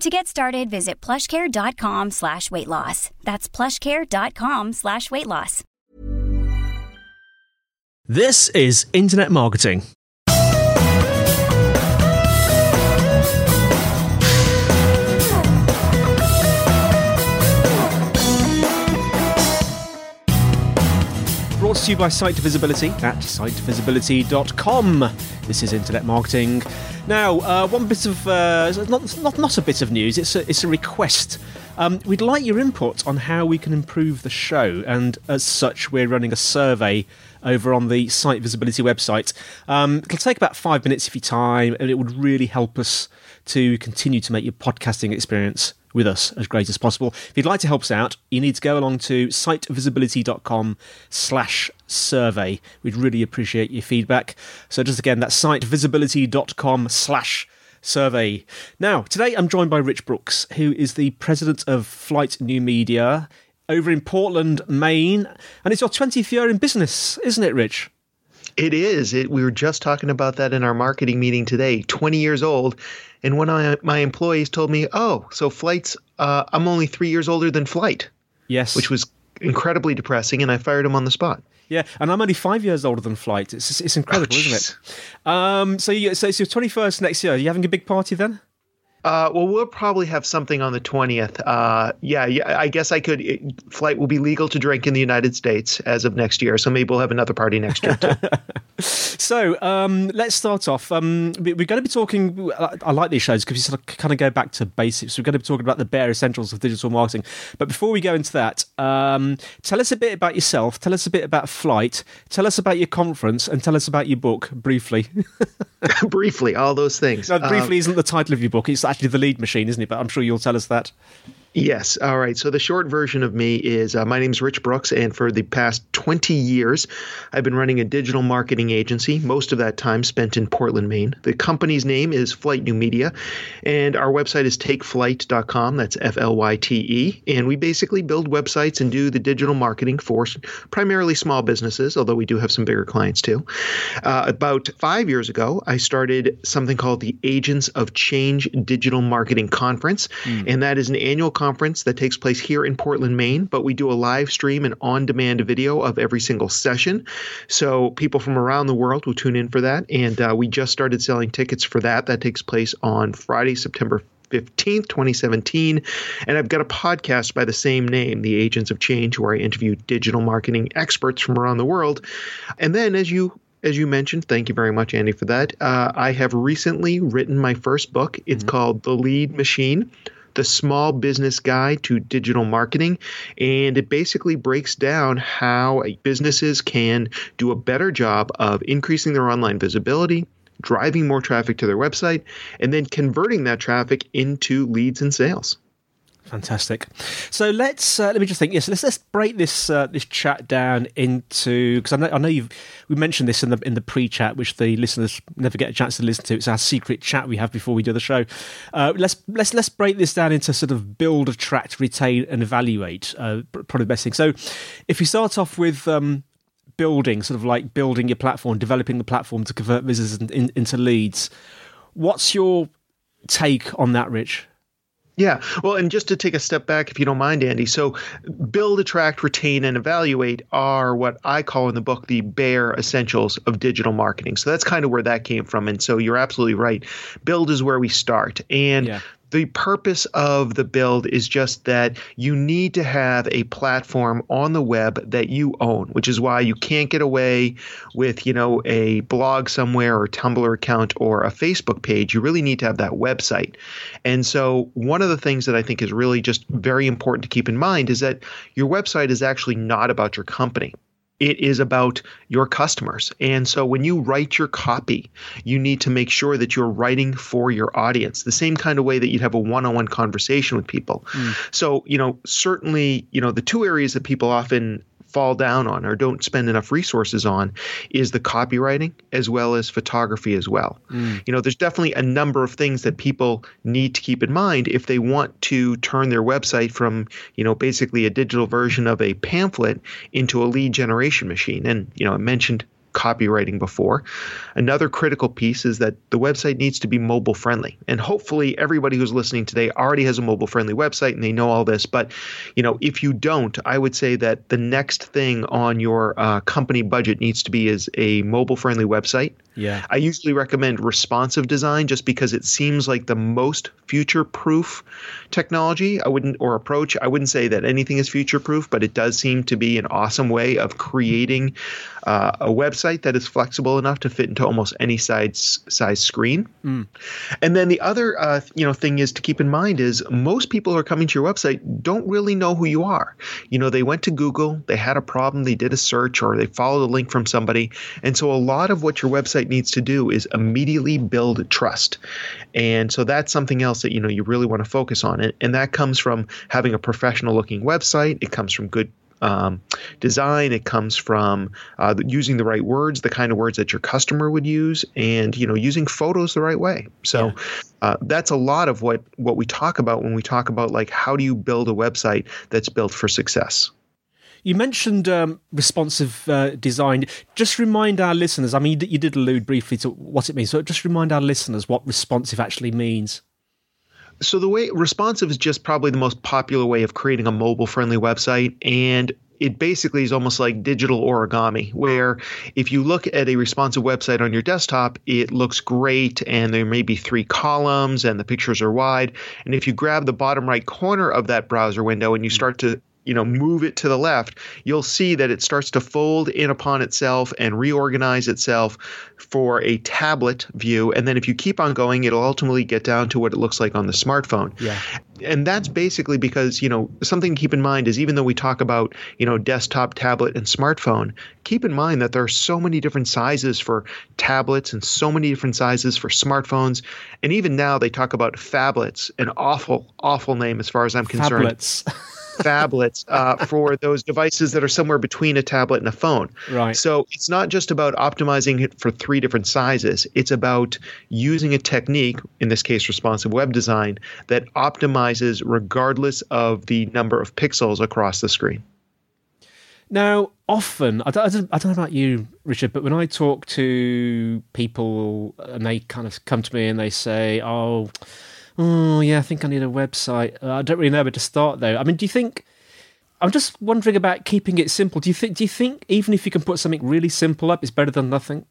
To get started, visit plushcare.com slash weight loss. That's plushcare.com slash weight loss. This is Internet Marketing. Brought to you by Site Visibility at sitevisibility.com. This is Internet Marketing. Now, uh, one bit of uh, not, not not a bit of news. It's a, it's a request. Um, we'd like your input on how we can improve the show, and as such, we're running a survey over on the Site Visibility website. Um, it'll take about five minutes of your time, and it would really help us to continue to make your podcasting experience with us as great as possible. If you'd like to help us out, you need to go along to sitevisibility.com slash survey. We'd really appreciate your feedback. So just again, that's sitevisibility.com slash survey. Now, today I'm joined by Rich Brooks, who is the president of Flyte New Media over in Portland, Maine. And it's your 20th year in business, isn't it, Rich? It is. It, we were just talking about that in our marketing meeting today. 20 years old. And one of my employees told me, oh, so flights, uh, I'm only three years older than Flyte. Yes. Which was incredibly depressing. And I fired him on the spot. Yeah, and I'm only five years older than Flyte. It's it's incredible, oh, isn't it? Um, so you so it's your 21st next year. Are you having a big party then? Uh, well, we'll probably have something on the 20th. Uh, yeah, yeah, I guess I could. It, Flyte will be legal to drink in the United States as of next year, so maybe we'll have another party next year too. so um, let's start off. Um, we're going to be talking. I like these shows because you sort of kind of go back to basics. We're going to be talking about the bare essentials of digital marketing. But before we go into that, um, tell us a bit about yourself. Tell us a bit about Flyte. Tell us about your conference, and tell us about your book briefly. briefly, all those things. No, briefly um, isn't the title of your book. It's actually the lead machine, isn't it? But I'm sure you'll tell us that. Yes. All right. So the short version of me is uh, my name's Rich Brooks, and for the past 20 years, I've been running a digital marketing agency, most of that time spent in Portland, Maine. The company's name is Flyte New Media, and our website is takeflyte.com. That's F L Y T E. And we basically build websites and do the digital marketing for primarily small businesses, although we do have some bigger clients too. Uh, about five years ago, I started something called the Agents of Change Digital Marketing Conference, mm. and that is an annual conference conference that takes place here in Portland, Maine, but we do a live stream and on demand video of every single session. So people from around the world will tune in for that. And uh, we just started selling tickets for that. That takes place on Friday, September 15th, 2017. And I've got a podcast by the same name, The Agents of Change, where I interview digital marketing experts from around the world. And then, as you as you mentioned, thank you very much, Andy, for that. Uh, I have recently written my first book. It's mm-hmm. called The Lead Machine the small business guide to digital marketing. And it basically breaks down how businesses can do a better job of increasing their online visibility, driving more traffic to their website, and then converting that traffic into leads and sales. Fantastic. So let's uh, let me just think. Yes, let's let's break this uh, this chat down into because I know I know you've we mentioned this in the in the pre-chat, which the listeners never get a chance to listen to. It's our secret chat we have before we do the show. Uh, let's let's let's break this down into sort of build, attract, retain, and evaluate. Uh, probably the best thing. So if we start off with um, building, sort of like building your platform, developing the platform to convert visitors in, in, into leads. What's your take on that, Rich? Yeah. Well, and just to take a step back, if you don't mind, Andy. So, build, attract, retain, and evaluate are what I call in the book the bare essentials of digital marketing. So, that's kind of where that came from. And so, you're absolutely right. Build is where we start. And yeah. The purpose of the build is just that you need to have a platform on the web that you own, which is why you can't get away with, you know, a blog somewhere or Tumblr account or a Facebook page. You really need to have that website. And so one of the things that I think is really just very important to keep in mind is that your website is actually not about your company it is about your customers. And so when you write your copy, you need to make sure that you're writing for your audience, the same kind of way that you'd have a one-on-one conversation with people. Mm. So, you know, certainly, you know, the two areas that people often fall down on or don't spend enough resources on is the copywriting as well as photography as well. Mm. You know, there's definitely a number of things that people need to keep in mind if they want to turn their website from, you know, basically a digital version of a pamphlet into a lead generation machine. And, you know, I mentioned copywriting before. Another critical piece is that the website needs to be mobile friendly. And hopefully everybody who's listening today already has a mobile friendly website and they know all this. But, you know, if you don't, I would say that the next thing on your uh, company budget needs to be is a mobile friendly website. Yeah. I usually recommend responsive design just because it seems like the most future proof technology. I wouldn't or approach. I wouldn't say that anything is future proof, but it does seem to be an awesome way of creating uh, a website that is flexible enough to fit into almost any size size screen. Mm. And then the other uh, you know thing is to keep in mind is most people who are coming to your website don't really know who you are. You know, they went to Google, they had a problem, they did a search, or they followed a link from somebody, and so a lot of what your website needs to do is immediately build trust. And so that's something else that you know you really want to focus on, and, and that comes from having a professional looking website. It comes from good um, design. It comes from uh, using the right words, the kind of words that your customer would use, and you know using photos the right way. So yeah. uh, that's a lot of what what we talk about when we talk about like how do you build a website that's built for success. You mentioned um, responsive uh, design. Just remind our listeners. I mean, you did allude briefly to what it means. So just remind our listeners what responsive actually means. So the way responsive is just probably the most popular way of creating a mobile friendly website and it basically is almost like digital origami, where if you look at a responsive website on your desktop, it looks great and there may be three columns and the pictures are wide. And if you grab the bottom right corner of that browser window and you hmm. start to you know move it to the left you'll see that it starts to fold in upon itself and reorganize itself for a tablet view. And then if you keep on going it'll ultimately get down to what it looks like on the smartphone. Yeah. And that's basically because you know something to keep in mind is even though we talk about you know desktop tablet and smartphone keep in mind that there are so many different sizes for tablets and so many different sizes for smartphones. And even now they talk about phablets an awful awful name as far as i'm concerned. Phablets phablets uh, for those devices that are somewhere between a tablet and a phone. Right. So it's not just about optimizing it for three different sizes. It's about using a technique, in this case, responsive web design, that optimizes regardless of the number of pixels across the screen. Now, often, I don't, I don't, I don't know about you, Richard, but when I talk to people and they kind of come to me and they say, oh, oh yeah, I think I need a website. Uh, I don't really know where to start though. I mean, do you think? I'm just wondering about keeping it simple. Do you think? Do you think even if you can put something really simple up, it's better than nothing?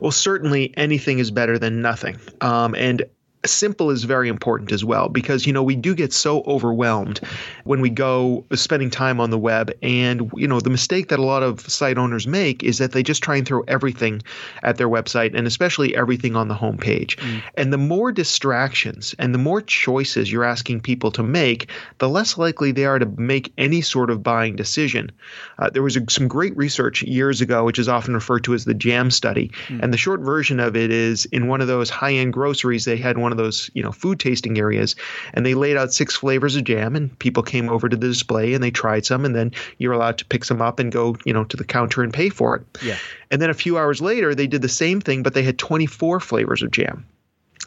Well, certainly anything is better than nothing. Um, and simple is very important as well because you know we do get so overwhelmed when we go spending time on the web and you know the mistake that a lot of site owners make is that they just try and throw everything at their website and especially everything on the homepage mm. and the more distractions and the more choices you're asking people to make the less likely they are to make any sort of buying decision uh, there was a, some great research years ago which is often referred to as the jam study mm. and the short version of it is in one of those high-end groceries they had one of those you know food tasting areas, and they laid out six flavors of jam, and people came over to the display and they tried some, and then you're allowed to pick some up and go you know to the counter and pay for it. Yeah. And then a few hours later, they did the same thing, but they had 24 flavors of jam.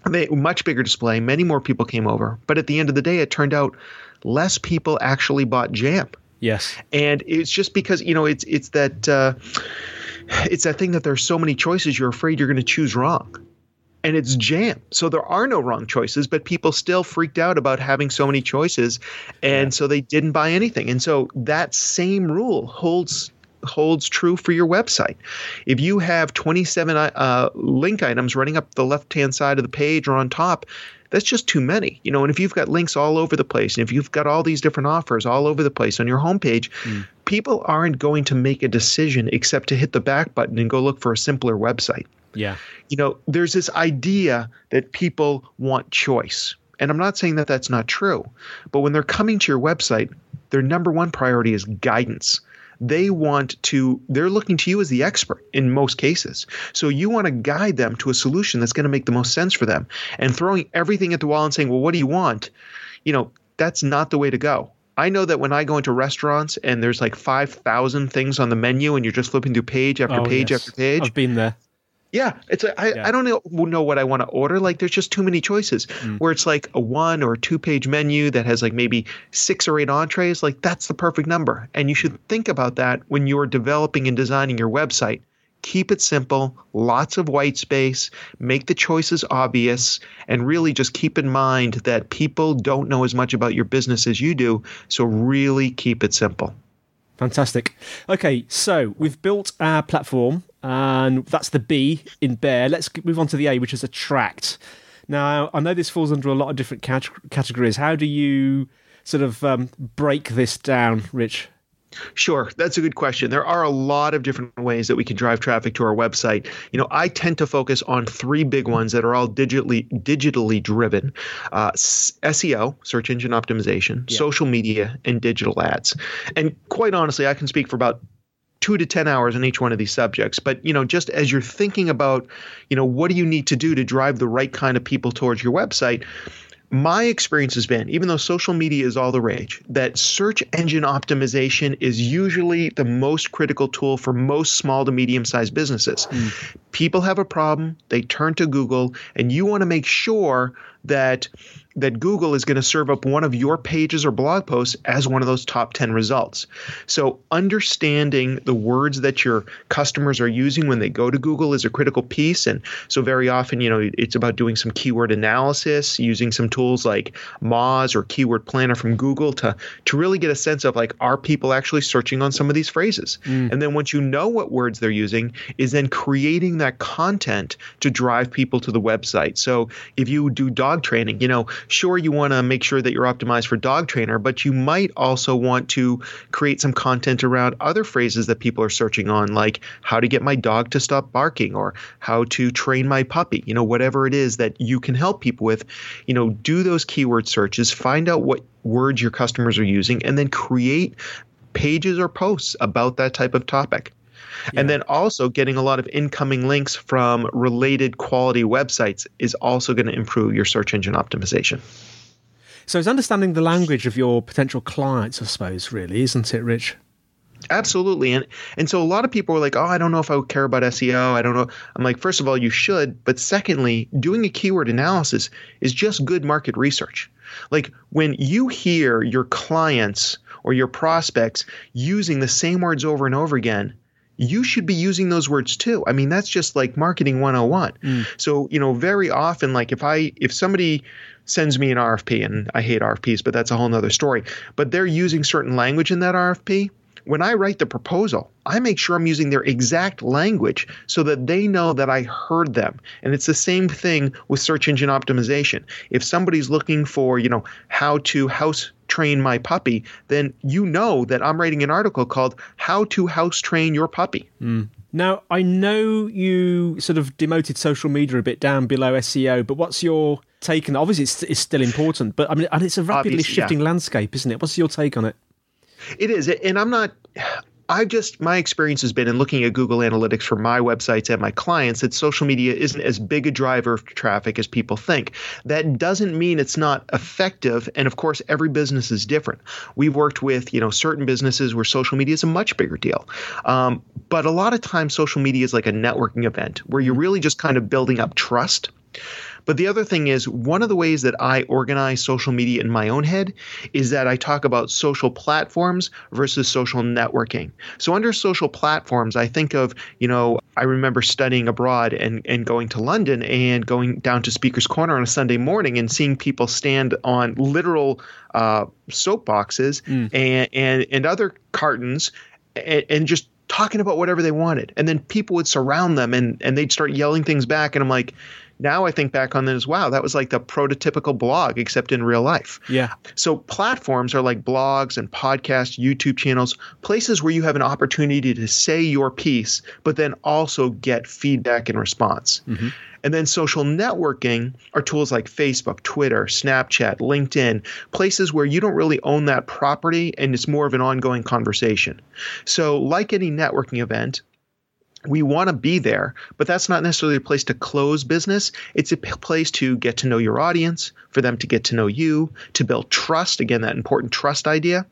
They much bigger display. Many more people came over, but at the end of the day, it turned out less people actually bought jam. Yes. And it's just because you know it's it's that. Uh, it's that thing that there's so many choices you're afraid you're going to choose wrong and it's jam. So there are no wrong choices, but people still freaked out about having so many choices. And yeah. so they didn't buy anything. And so that same rule holds holds true for your website. If you have 27 uh, link items running up the left hand side of the page or on top, that's just too many. You know, and if you've got links all over the place, and if you've got all these different offers all over the place on your homepage, mm. people aren't going to make a decision except to hit the back button and go look for a simpler website. Yeah. You know, there's this idea that people want choice. And I'm not saying that that's not true, but when they're coming to your website, their number one priority is guidance they want to they're looking to you as the expert in most cases so you want to guide them to a solution that's going to make the most sense for them and throwing everything at the wall and saying well what do you want you know that's not the way to go I know that when I go into restaurants and there's like 5,000 things on the menu and you're just flipping through page after oh, page yes. after page. I've been there. Yeah, it's a, I, yeah. I don't know, know what I want to order. Like, there's just too many choices. Mm. Where it's like a one or two page menu that has like maybe six or eight entrees. Like, that's the perfect number. And you should think about that when you're developing and designing your website. Keep it simple, lots of white space, make the choices obvious, and really just keep in mind that people don't know as much about your business as you do. So, really keep it simple. Fantastic. Okay, so we've built our platform, and that's the B in BARE. Let's move on to the A, which is attract. Now, I know this falls under a lot of different categories. How do you sort of um, break this down, Rich? Sure, that's a good question. There are a lot of different ways that we can drive traffic to our website. You know, I tend to focus on three big ones that are all digitally digitally driven: uh, SEO, search engine optimization, yeah. social media, and digital ads. And quite honestly, I can speak for about two to 10 hours on each one of these subjects but you know just as you're thinking about you know what do you need to do to drive the right kind of people towards your website my experience has been, even though social media is all the rage, that search engine optimization is usually the most critical tool for most small to medium sized businesses. Mm. People have a problem, they turn to Google, and you want to make sure that that Google is going to serve up one of your pages or blog posts as one of those top 10 results. So, understanding the words that your customers are using when they go to Google is a critical piece. And so, very often, you know, it's about doing some keyword analysis, using some tools like Moz or Keyword Planner from Google to, to really get a sense of like, are people actually searching on some of these phrases? Mm. And then, once you know what words they're using, is then creating that content to drive people to the website. So, if you do dog training, you know, sure you want to make sure that you're optimized for dog trainer, but you might also want to create some content around other phrases that people are searching on, like how to get my dog to stop barking or how to train my puppy, you know, whatever it is that you can help people with, you know, do those keyword searches, find out what words your customers are using, and then create pages or posts about that type of topic. Yeah. And then also getting a lot of incoming links from related quality websites is also going to improve your search engine optimization. So it's understanding the language of your potential clients, I suppose, really, isn't it, Rich? Absolutely. And and so a lot of people are like, "Oh, I don't know if I would care about SEO. I don't know." I'm like, first of all, you should, but secondly, doing a keyword analysis is just good market research. Like when you hear your clients or your prospects using the same words over and over again, you should be using those words too. I mean, that's just like marketing 101. Mm. So, you know, very often, like if I, if somebody sends me an RFP, and I hate RFPs, but that's a whole nother story, but they're using certain language in that RFP, when I write the proposal, I make sure I'm using their exact language so that they know that I heard them. And it's the same thing with search engine optimization. If somebody's looking for, you know, how to house train my puppy, then you know that I'm writing an article called How to House Train Your Puppy. Mm. Now, I know you sort of demoted social media a bit down below SEO, but what's your take on it? Obviously, it's, it's still important, but I mean, and it's a rapidly Obviously, shifting yeah. landscape, isn't it? What's your take on it? It is, and I'm not. I've just my experience has been in looking at Google Analytics for my websites and my clients that social media isn't as big a driver of traffic as people think. That doesn't mean it's not effective, and of course, every business is different. We've worked with you know certain businesses where social media is a much bigger deal, um, but a lot of times social media is like a networking event where you're really just kind of building up trust. But the other thing is, one of the ways that I organize social media in my own head is that I talk about social platforms versus social networking. So, under social platforms, I think of, you know, I remember studying abroad and, and going to London and going down to Speaker's Corner on a Sunday morning and seeing people stand on literal uh, soapboxes mm. and, and, and other cartons and, and just talking about whatever they wanted. And then people would surround them and, and they'd start yelling things back. And I'm like, now I think back on this, wow, that was like the prototypical blog, except in real life. Yeah. So platforms are like blogs and podcasts, YouTube channels, places where you have an opportunity to say your piece, but then also get feedback and response. Mm-hmm. And then social networking are tools like Facebook, Twitter, Snapchat, LinkedIn, places where you don't really own that property and it's more of an ongoing conversation. So, like any networking event, we want to be there, but that's not necessarily a place to close business. It's a p- place to get to know your audience, for them to get to know you, to build trust. Again, that important trust idea.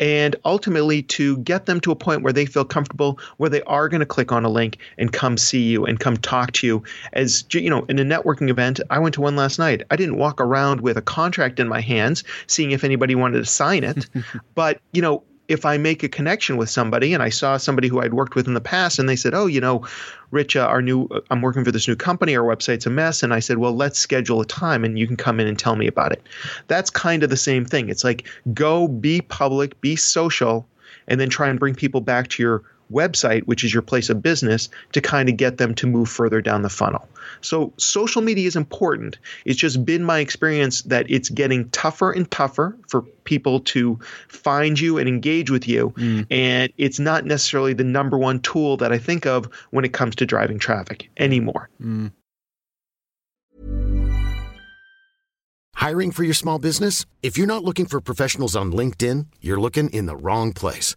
And ultimately to get them to a point where they feel comfortable, where they are going to click on a link and come see you and come talk to you. As you know, in a networking event, I went to one last night. I didn't walk around with a contract in my hands, seeing if anybody wanted to sign it. but, you know, if I make a connection with somebody and I saw somebody who I'd worked with in the past and they said, "Oh, you know, Rich, uh, our new uh, I'm working for this new company, our website's a mess." And I said, "Well, let's schedule a time and you can come in and tell me about it." That's kind of the same thing. It's like go be public, be social, and then try and bring people back to your website, which is your place of business, to kind of get them to move further down the funnel. So social media is important. It's just been my experience that it's getting tougher and tougher for people to find you and engage with you. Mm. And it's not necessarily the number one tool that I think of when it comes to driving traffic anymore. Mm. Hiring for your small business? If you're not looking for professionals on LinkedIn, you're looking in the wrong place.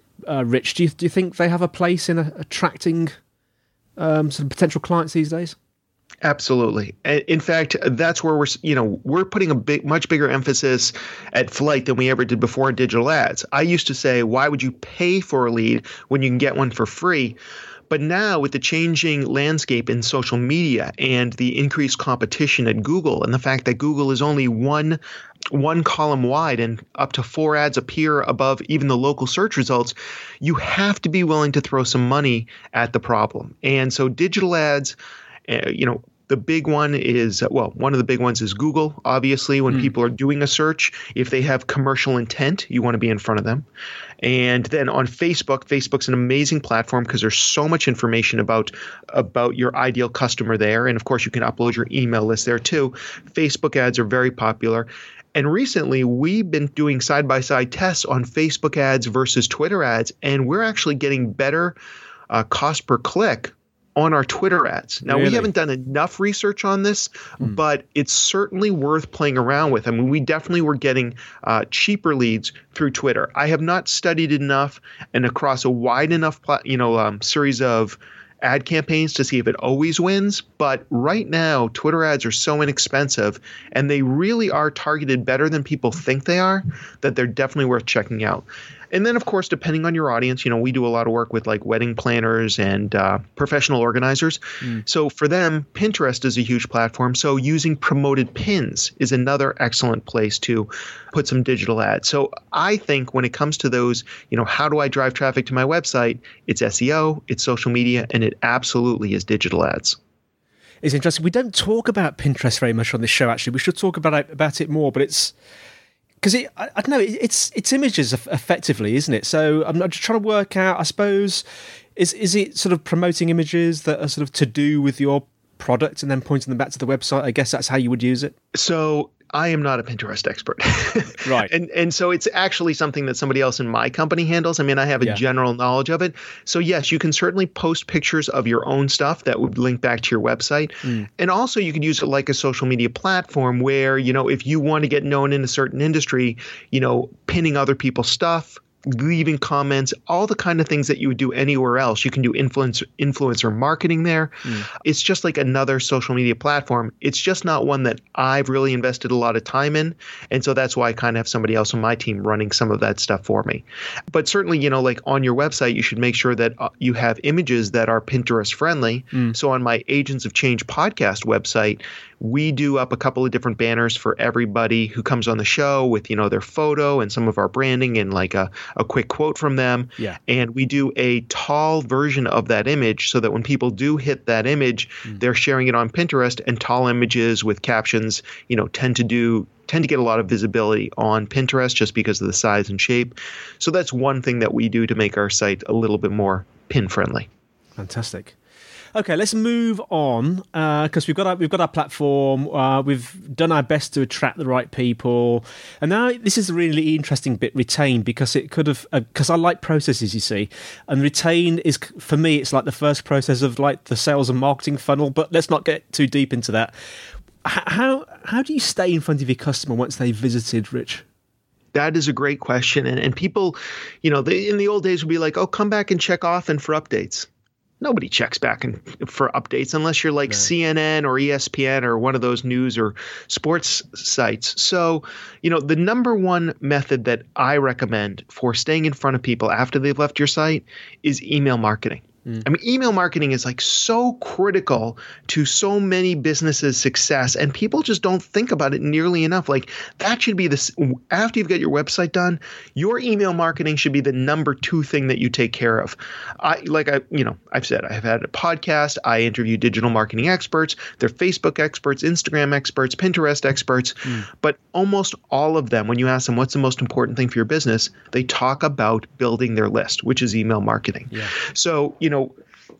uh, Rich, do you, do you think they have a place in a, attracting um, of potential clients these days? Absolutely. In fact, that's where we're you know we're putting a big, much bigger emphasis at Flyte than we ever did before in digital ads. I used to say, why would you pay for a lead when you can get one for free? But now, with the changing landscape in social media and the increased competition at Google, and the fact that Google is only one one column wide and up to four ads appear above even the local search results, you have to be willing to throw some money at the problem. And so, digital ads, uh, you know, the big one is, well, one of the big ones is Google. Obviously, when mm. people are doing a search, if they have commercial intent, you want to be in front of them. And then on Facebook, Facebook's an amazing platform because there's so much information about about your ideal customer there. And of course, you can upload your email list there too. Facebook ads are very popular. And recently, we've been doing side by side tests on Facebook ads versus Twitter ads, and we're actually getting better uh, cost per click on our Twitter ads. Now, really? we haven't done enough research on this, hmm. but it's certainly worth playing around with. I mean, we definitely were getting uh, cheaper leads through Twitter. I have not studied enough and across a wide enough, you know, um, series of ad campaigns to see if it always wins. But right now, Twitter ads are so inexpensive and they really are targeted better than people think they are that they're definitely worth checking out. And then, of course, depending on your audience, you know, we do a lot of work with like wedding planners and uh, professional organizers. Mm. So for them, Pinterest is a huge platform. So using promoted pins is another excellent place to put some digital ads. So I think when it comes to those, you know, how do I drive traffic to my website? It's SEO, it's social media, and it absolutely is digital ads is interesting. We don't talk about Pinterest very much on this show. Actually, we should talk about it, about it more. But it's because it, I, I, don't know, it's it's images effectively, isn't it? So I'm just trying to work out. I suppose is is it sort of promoting images that are sort of to do with your product and then pointing them back to the website? I guess that's how you would use it. So I am not a Pinterest expert. right. And and so it's actually something that somebody else in my company handles. I mean, I have a yeah. general knowledge of it. So yes, you can certainly post pictures of your own stuff that would link back to your website. Mm. And also you could use it like a social media platform where, you know, if you want to get known in a certain industry, you know, pinning other people's stuff, leaving comments, all the kind of things that you would do anywhere else. You can do influence influencer marketing there. Mm. It's just like another social media platform. It's just not one that I've really invested a lot of time in, and so that's why I kind of have somebody else on my team running some of that stuff for me. But certainly, you know, like on your website, you should make sure that uh, you have images that are Pinterest friendly. Mm. So on my Agents of Change podcast website, we do up a couple of different banners for everybody who comes on the show with you know their photo and some of our branding and like a, a quick quote from them yeah and we do a tall version of that image so that when people do hit that image mm. they're sharing it on pinterest and tall images with captions you know tend to do tend to get a lot of visibility on Pinterest just because of the size and shape. So that's one thing that we do to make our site a little bit more pin friendly. Fantastic. Okay, let's move on because uh, we've got our, we've got our platform. Uh, we've done our best to attract the right people, and now this is a really interesting bit. Retain because it could have because uh, I like processes, you see, and retain is for me it's like the first process of like the sales and marketing funnel. But let's not get too deep into that. How how do you stay in front of your customer once they've visited, Rich? That is a great question, and and people, you know, they, in the old days would be like, "Oh, come back and check often for updates." Nobody checks back and for updates unless you're like right. CNN or ESPN or one of those news or sports sites. So, you know, the number one method that I recommend for staying in front of people after they've left your site is email marketing. I mean, email marketing is like so critical to so many businesses' success, and people just don't think about it nearly enough. Like, that should be this after you've got your website done, your email marketing should be the number two thing that you take care of. I, like, I, you know, I've said I've had a podcast, I interview digital marketing experts, they're Facebook experts, Instagram experts, Pinterest experts, mm. but almost all of them, when you ask them what's the most important thing for your business, they talk about building their list, which is email marketing. Yeah. So, you know,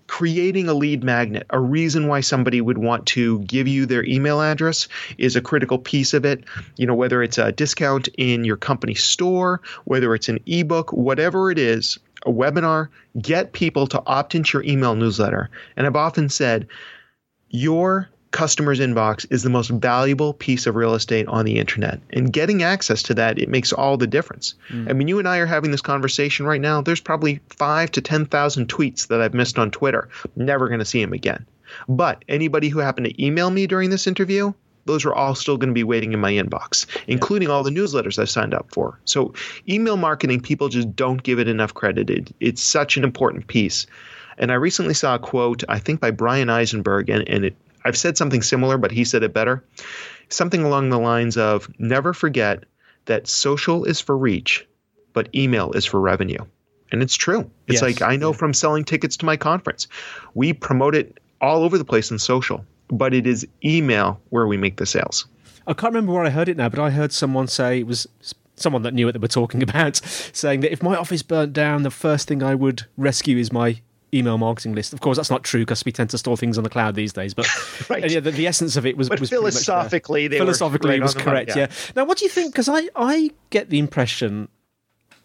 creating a lead magnet, a reason why somebody would want to give you their email address is a critical piece of it. You know, whether it's a discount in your company store, whether it's an ebook, whatever it is, a webinar, get people to opt into your email newsletter. And I've often said, your customer's inbox is the most valuable piece of real estate on the internet. And getting access to that, it makes all the difference. Mm. I mean, you and I are having this conversation right now. There's probably five to 10,000 tweets that I've missed on Twitter. Never going to see them again. But anybody who happened to email me during this interview, those are all still going to be waiting in my inbox, including all the newsletters I've signed up for. So, email marketing, people just don't give it enough credit. It, it's such an important piece. And I recently saw a quote, I think by Bryan Eisenberg, and, and it I've said something similar, but he said it better. Something along the lines of never forget that social is for reach, but email is for revenue. And it's true. It's yes. like I know yeah. from selling tickets to my conference, we promote it all over the place in social, but it is email where we make the sales. I can't remember where I heard it now, but I heard someone say it was someone that knew what they were talking about, saying that if my office burnt down, the first thing I would rescue is my email marketing list. Of course, that's not true because we tend to store things on the cloud these days. But right. yeah, the, the, essence of it was, was philosophically, philosophically right was correct. Yeah. yeah. Now, what do you think? Because I I get the impression.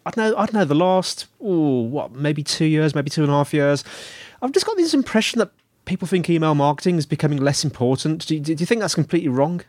I don't know. I don't know. The last, oh, what, maybe two years, maybe two and a half years. I've just got this impression that people think email marketing is becoming less important. Do you, do you think that's completely wrong?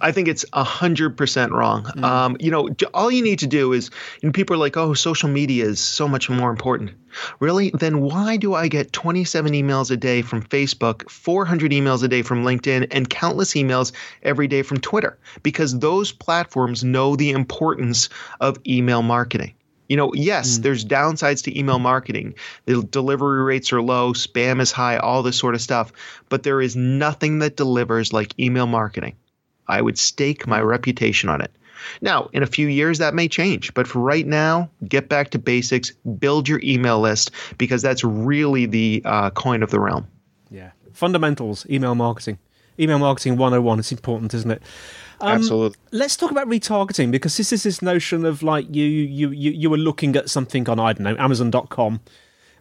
I think it's a hundred percent wrong. Mm. Um, you know, all you need to do is, know, people are like, "Oh, social media is so much more important." Really? Then why do I get 27 emails a day from Facebook, 400 emails a day from LinkedIn, and countless emails every day from Twitter? Because those platforms know the importance of email marketing. You know, yes, mm. there's downsides to email marketing. The delivery rates are low, spam is high, all this sort of stuff. But there is nothing that delivers like email marketing. I would stake my reputation on it. Now, in a few years, that may change. But for right now, get back to basics, build your email list, because that's really the uh, coin of the realm. Yeah. Fundamentals, email marketing. Email marketing 101. It's important, isn't it? Um, Absolutely. Let's talk about retargeting because this is this notion of like you you you you were looking at something on I don't know Amazon.com,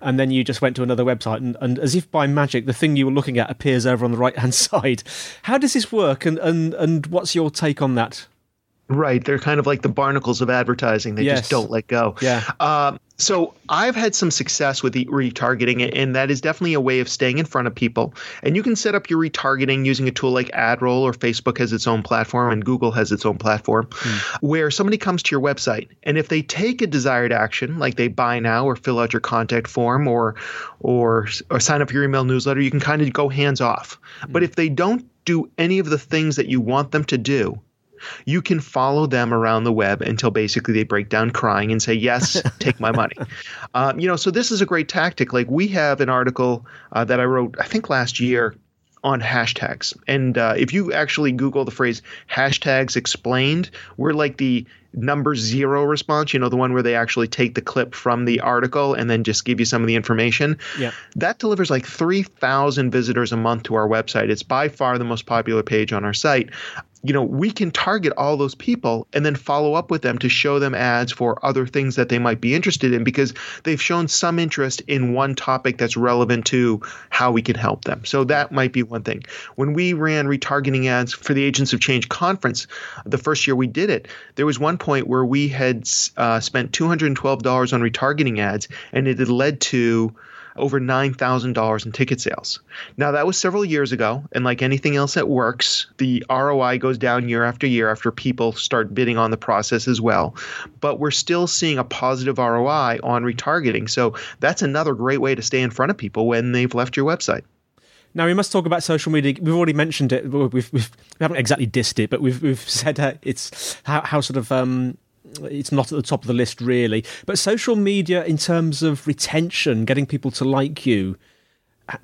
and then you just went to another website, and, and as if by magic, the thing you were looking at appears over on the right hand side. How does this work, and and and what's your take on that? Right. They're kind of like the barnacles of advertising. They yes. just don't let go. Yeah. Um, so I've had some success with the retargeting, and that is definitely a way of staying in front of people. And you can set up your retargeting using a tool like AdRoll, or Facebook has its own platform, and Google has its own platform, mm. where somebody comes to your website, and if they take a desired action, like they buy now or fill out your contact form or or or sign up for your email newsletter, you can kind of go hands off. Mm. But if they don't do any of the things that you want them to do, you can follow them around the web until basically they break down crying and say, Yes, take my money. Um, you know, so this is a great tactic. Like we have an article uh, that I wrote, I think last year on hashtags. And uh, if you actually Google the phrase hashtags explained, we're like the number zero response, you know, the one where they actually take the clip from the article and then just give you some of the information. Yeah. That delivers like 3,000 visitors a month to our website. It's by far the most popular page on our site you know, we can target all those people and then follow up with them to show them ads for other things that they might be interested in because they've shown some interest in one topic that's relevant to how we can help them. So that might be one thing. When we ran retargeting ads for the Agents of Change conference, the first year we did it, there was one point where we had uh, spent $212 on retargeting ads and it had led to over $9,000 in ticket sales. Now, that was several years ago, and like anything else that works, the ROI goes down year after year after people start bidding on the process as well. But we're still seeing a positive ROI on retargeting. So that's another great way to stay in front of people when they've left your website. Now we must talk about social media. We've already mentioned it. We've, we've, we haven't exactly dissed it, but we've we've said uh, it's how, how sort of um, it's not at the top of the list really. But social media, in terms of retention, getting people to like you,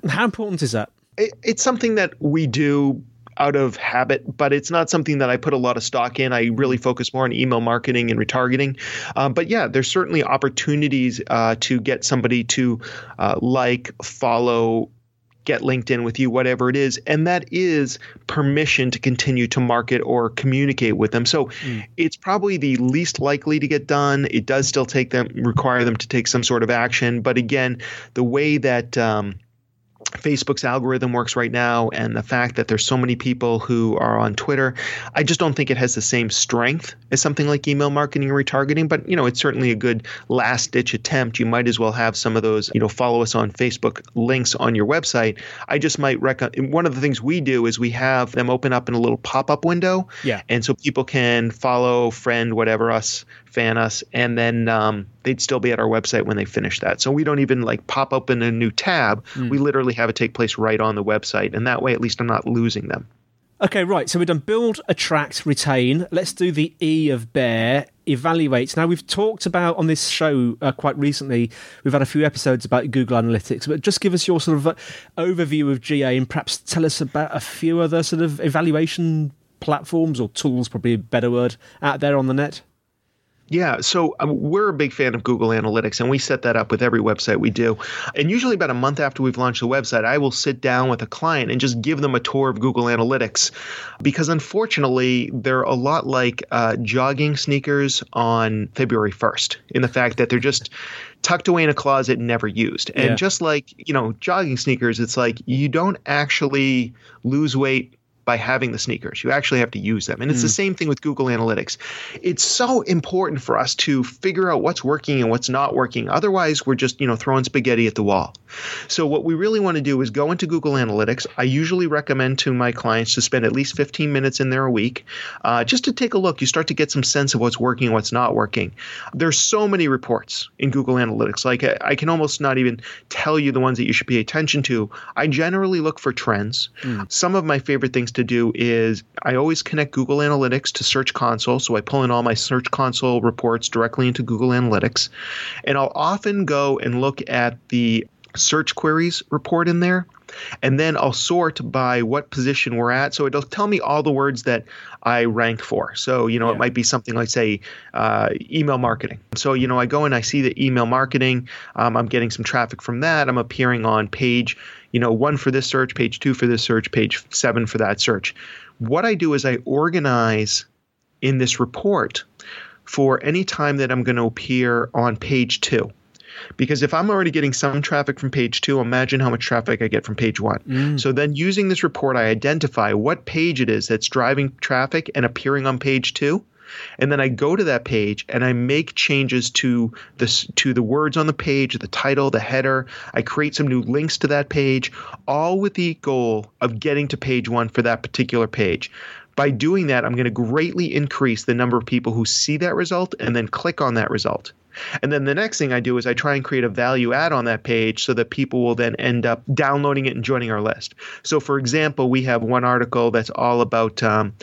how important is that? It, it's something that we do out of habit, but it's not something that I put a lot of stock in. I really focus more on email marketing and retargeting. Um, but yeah, there's certainly opportunities uh, to get somebody to uh, like, follow, get LinkedIn with you, whatever it is. And that is permission to continue to market or communicate with them. So mm. it's probably the least likely to get done. It does still take them, require them to take some sort of action. But again, the way that, um, Facebook's algorithm works right now and the fact that there's so many people who are on Twitter, I just don't think it has the same strength as something like email marketing or retargeting, but you know, it's certainly a good last ditch attempt. You might as well have some of those, you know, follow us on Facebook links on your website. I just might recommend one of the things we do is we have them open up in a little pop-up window. Yeah. And so people can follow, friend, whatever us fan us, and then um, they'd still be at our website when they finish that. So we don't even like pop open a new tab. Mm. We literally have it take place right on the website, and that way, at least, I'm not losing them. Okay, right. So we've done build, attract, retain. Let's do the E of BARE. Evaluate. Now we've talked about on this show uh, quite recently. We've had a few episodes about Google Analytics, but just give us your sort of uh, overview of GA and perhaps tell us about a few other sort of evaluation platforms or tools, probably a better word, out there on the net. Yeah, so um, we're a big fan of Google Analytics, and we set that up with every website we do. And usually, about a month after we've launched the website, I will sit down with a client and just give them a tour of Google Analytics, because unfortunately, they're a lot like uh, jogging sneakers on February 1st, in the fact that they're just tucked away in a closet and never used. And yeah. just like you know, jogging sneakers, it's like you don't actually lose weight by having the sneakers. You actually have to use them. And it's mm. the hmm. same thing with Google Analytics. It's so important for us to figure out what's working and what's not working. Otherwise, we're just, you know, throwing spaghetti at the wall. So what we really want to do is go into Google Analytics. I usually recommend to my clients to spend at least 15 minutes in there a week uh, just to take a look. You start to get some sense of what's working and what's not working. There's so many reports in Google Analytics. Like I, I can almost not even tell you the ones that you should pay attention to. I generally look for trends. Mm. Some of my favorite things to do is I always connect Google Analytics to Search Console. So I pull in all my Search Console reports directly into Google Analytics. And I'll often go and look at the search queries report in there. And then I'll sort by what position we're at. So it'll tell me all the words that I rank for. So, you know, yeah. it might be something like, say, uh, email marketing. So, you know, I go and I see the email marketing. Um, I'm getting some traffic from that. I'm appearing on page, you know, one for this search, page two for this search, page seven for that search. What I do is I organize in this report for any time that I'm going to appear on page two. Because if I'm already getting some traffic from page two, imagine how much traffic I get from page one. Mm. So then using this report, I identify what page it is that's driving traffic and appearing on page two. And then I go to that page and I make changes to the to the words on the page, the title, the header. I create some new links to that page, all with the goal of getting to page one for that particular page. By doing that, I'm going to greatly increase the number of people who see that result and then click on that result. And then the next thing I do is I try and create a value add on that page so that people will then end up downloading it and joining our list. So, for example, we have one article that's all about um,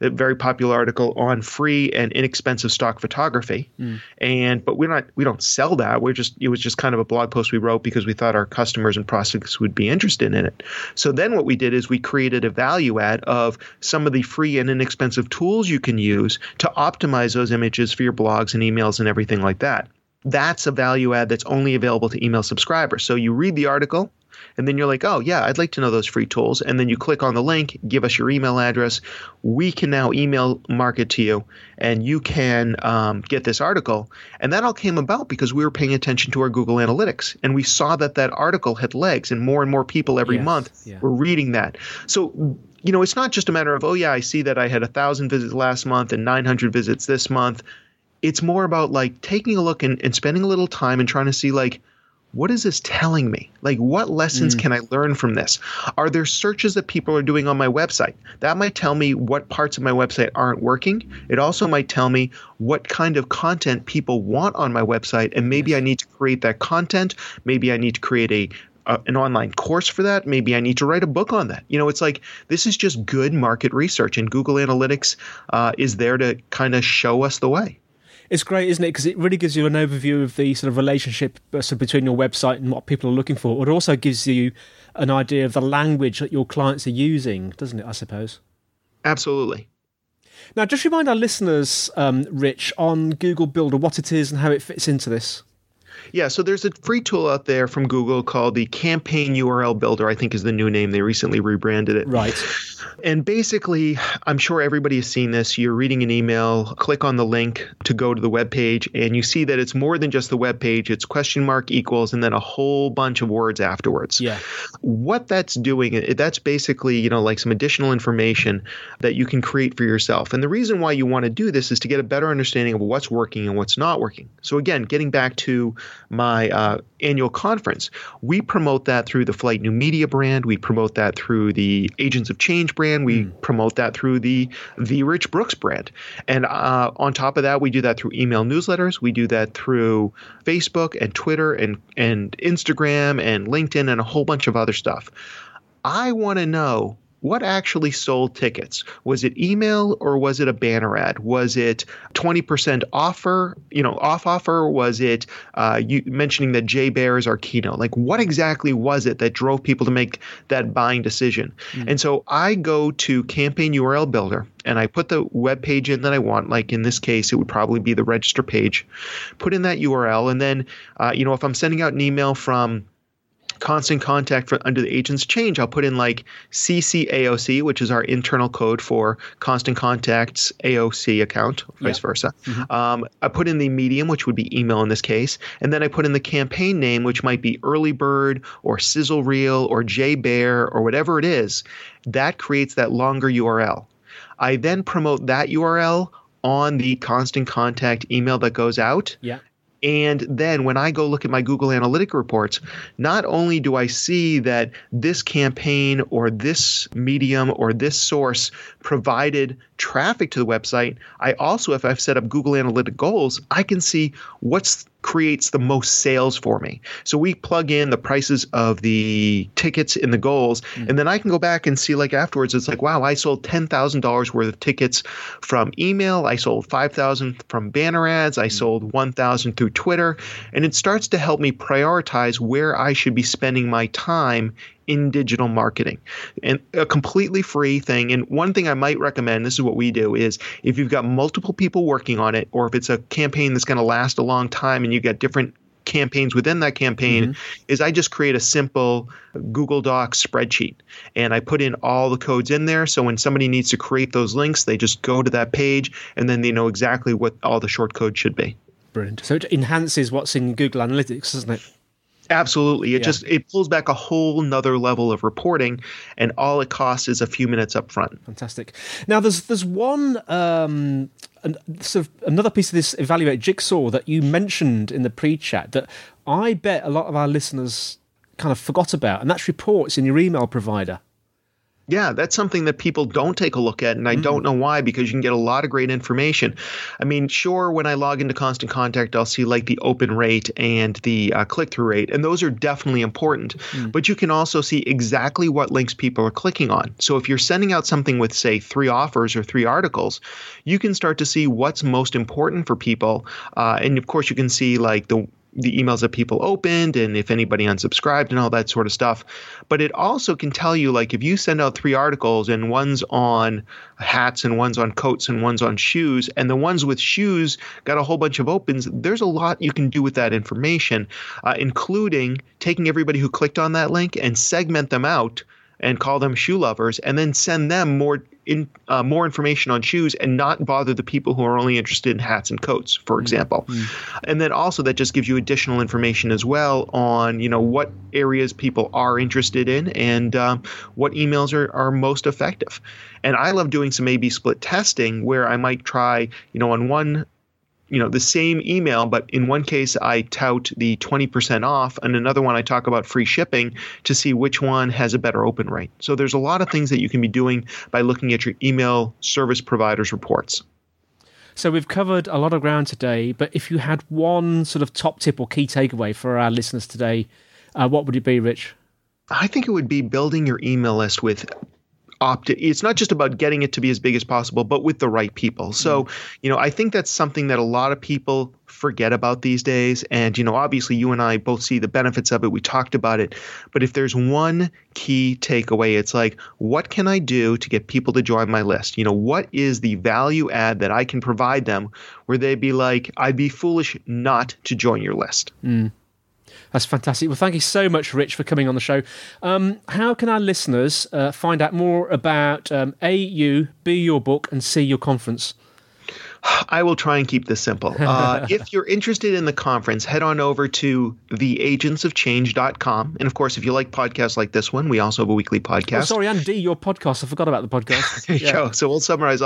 a very popular article on free and inexpensive stock photography. Mm. And but we're not we don't sell that. We're just it was just kind of a blog post we wrote because we thought our customers and prospects would be interested in it. So then what we did is we created a value add of some of the free and inexpensive tools you can use to optimize those images for your blogs and emails and everything like that. That's a value add that's only available to email subscribers. So you read the article, and then you're like, oh, yeah, I'd like to know those free tools. And then you click on the link, give us your email address. We can now email market to you, and you can um, get this article. And that all came about because we were paying attention to our Google Analytics. And we saw that that article had legs, and more and more people every yes, month yeah. were reading that. So, you know, it's not just a matter of, oh, yeah, I see that I had a 1,000 visits last month and 900 visits this month. It's more about like taking a look and, and spending a little time and trying to see, like, what is this telling me? Like, what lessons mm. can I learn from this? Are there searches that people are doing on my website? That might tell me what parts of my website aren't working. It also might tell me what kind of content people want on my website, and maybe I need to create that content. Maybe I need to create a uh, an online course for that. Maybe I need to write a book on that. You know, it's like this is just good market research, and Google Analytics uh, is there to kind of show us the way it's great, isn't it? Because it really gives you an overview of the sort of relationship uh, between your website and what people are looking for. It also gives you an idea of the language that your clients are using, doesn't it? I suppose. Absolutely. Now, just remind our listeners, um, Rich, on Google Builder what it is and how it fits into this. Yeah, so there's a free tool out there from Google called the Campaign URL Builder, I think is the new name. They recently rebranded it. Right. And basically, I'm sure everybody has seen this. You're reading an email, click on the link to go to the web page, and you see that it's more than just the web page. It's question mark equals and then a whole bunch of words afterwards. Yeah. What that's doing, that's basically, you know, like some additional information that you can create for yourself. And the reason why you want to do this is to get a better understanding of what's working and what's not working. So again, getting back to my uh, annual conference. We promote that through the Flyte New Media brand. We promote that through the Agents of Change brand. We mm. promote that through the The Rich Brooks brand. And uh, on top of that, we do that through email newsletters. We do that through Facebook and Twitter and, and Instagram and LinkedIn and a whole bunch of other stuff. I want to know what actually sold tickets? Was it email or was it a banner ad? Was it 20% offer, you know, off offer? Was it uh, you mentioning that Jay Baer is our keynote? Like, what exactly was it that drove people to make that buying decision? Mm-hmm. And so I go to Campaign URL Builder and I put the web page in that I want. Like in this case, it would probably be the register page. Put in that URL, and then, uh, you know, if I'm sending out an email from constant contact for under the agent's change, I'll put in like CCAOC, which is our internal code for constant contacts AOC account, vice versa. Mm-hmm. Um, I put in the medium, which would be email in this case, and then I put in the campaign name, which might be Early Bird or Sizzle Reel or Jay Baer or whatever it is. That creates that longer URL. I then promote that URL on the constant contact email that goes out. Yeah. And then when I go look at my Google Analytic reports, not only do I see that this campaign or this medium or this source provided traffic to the website, I also, if I've set up Google Analytic goals, I can see what's creates the most sales for me. So we plug in the prices of the tickets in the goals, mm. and then I can go back and see like afterwards. It's like, wow, I sold ten thousand dollars worth of tickets from email. I sold five thousand from banner ads. I mm. sold one thousand through Twitter, and it starts to help me prioritize where I should be spending my time in digital marketing and a completely free thing and one thing i might recommend this is what we do is if you've got multiple people working on it or if it's a campaign that's going to last a long time and you get different campaigns within that campaign mm-hmm. is I just create a simple Google Docs spreadsheet and I put in all the codes in there. So when somebody needs to create those links, they just go to that page and then they know exactly what all the short code should be. Brilliant. So it enhances what's in Google Analytics, doesn't it? Absolutely. It yeah. just it pulls back a whole nother level of reporting and all it costs is a few minutes up front. Fantastic. Now there's there's one um an, sort of another piece of this evaluate jigsaw that you mentioned in the pre-chat that I bet a lot of our listeners kind of forgot about, and that's reports in your email provider. Yeah, that's something that people don't take a look at, and I mm. don't know why because you can get a lot of great information. I mean, sure, when I log into Constant Contact, I'll see like the open rate and the uh, click through rate, and those are definitely important. Mm. But you can also see exactly what links people are clicking on. So if you're sending out something with, say, three offers or three articles, you can start to see what's most important for people. Uh, and of course, you can see like the the emails that people opened and if anybody unsubscribed and all that sort of stuff. But it also can tell you, like, if you send out three articles and one's on hats and one's on coats and one's on shoes, and the ones with shoes got a whole bunch of opens, there's a lot you can do with that information, uh, including taking everybody who clicked on that link and segment them out and call them shoe lovers and then send them more in uh, more information on shoes and not bother the people who are only interested in hats and coats, for mm-hmm. example. Mm-hmm. And then also that just gives you additional information as well on you know what areas people are interested in and um, what emails are, are most effective. And I love doing some A/B split testing where I might try you know on one you know the same email but in one case i tout the 20% off. And another one i talk about free shipping to see which one has a better open rate. So there's a lot of things that you can be doing by looking at your email service providers reports. So we've covered a lot of ground today but if you had one sort of top tip or key takeaway for our listeners today uh, what would it be rich? I think it would be building your email list with opt it's not just about getting it to be as big as possible but with the right people. So mm-hmm. you know i think that's something that a lot of people forget about these days. And you know obviously you and i both see the benefits of it. We talked about it. But if there's one key takeaway it's like what can i do to get people to join my list? You know what is the value add that i can provide them where they'd be like i'd be foolish not to join your list? Mm. That's fantastic. Well, thank you so much, Rich, for coming on the show. Um, how can our listeners uh, find out more about um, A, you, B, your book, and C, your conference? I will try and keep this simple. Uh, if you're interested in the conference, head on over to theagentsofchange.com. And of course, if you like podcasts like this one, we also have a weekly podcast. Oh, sorry, and D, your podcast. I forgot about the podcast. there you go. So we'll summarize.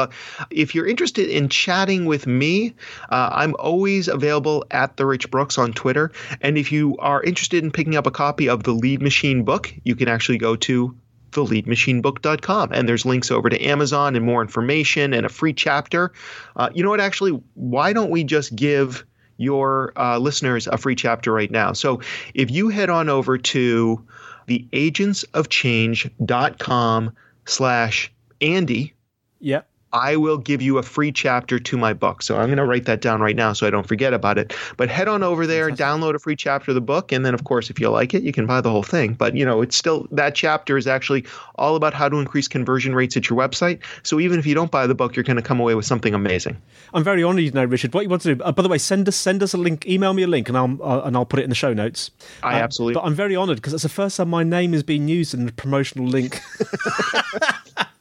If you're interested in chatting with me, uh, I'm always available at the Rich Brooks on Twitter. And if you are interested in picking up a copy of the Lead Machine book, you can actually go to theleadmachinebook.com. And there's links over to Amazon and more information and a free chapter. Uh, you know what? Actually, why don't we just give your uh, listeners a free chapter right now? So if you head on over to theagentsofchange.com slash Andy. Yep. I will give you a free chapter to my book. So I'm going to write that down right now so I don't forget about it. But head on over there, download a free chapter of the book, and then of course if you like it, you can buy the whole thing. But you know, it's still that chapter is actually all about how to increase conversion rates at your website. So even if you don't buy the book, you're going to come away with something amazing. I'm very honored, you know, Richard. What you want to do? Uh, by the way, send us send us a link, email me a link, and I'll uh, and I'll put it in the show notes. I uh, absolutely. But I'm very honored because it's the first time my name is being used in a promotional link.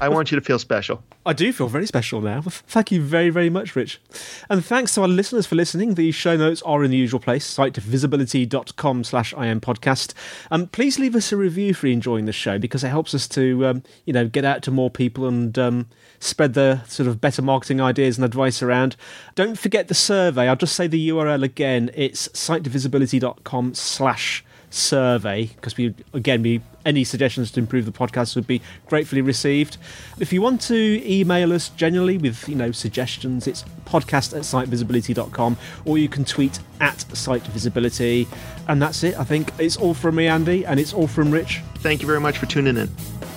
I want you to feel special. I do feel very special now. Thank you very, very much, Rich. And thanks to our listeners for listening. The show notes are in the usual place, site visibility.com slash IM podcast. Um, please leave us a review you're enjoying the show because it helps us to, um, you know, get out to more people and um, spread the sort of better marketing ideas and advice around. Don't forget the survey. I'll just say the URL again. It's sitevisibility.com slash survey because we again we any suggestions to improve the podcast would be gratefully received. If you want to email us generally with you know suggestions, it's podcast at sitevisibility.com or you can tweet at sitevisibility. And that's it. I think it's all from me, Andy, and it's all from Rich. Thank you very much for tuning in.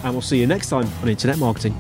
And we'll see you next time on Internet Marketing.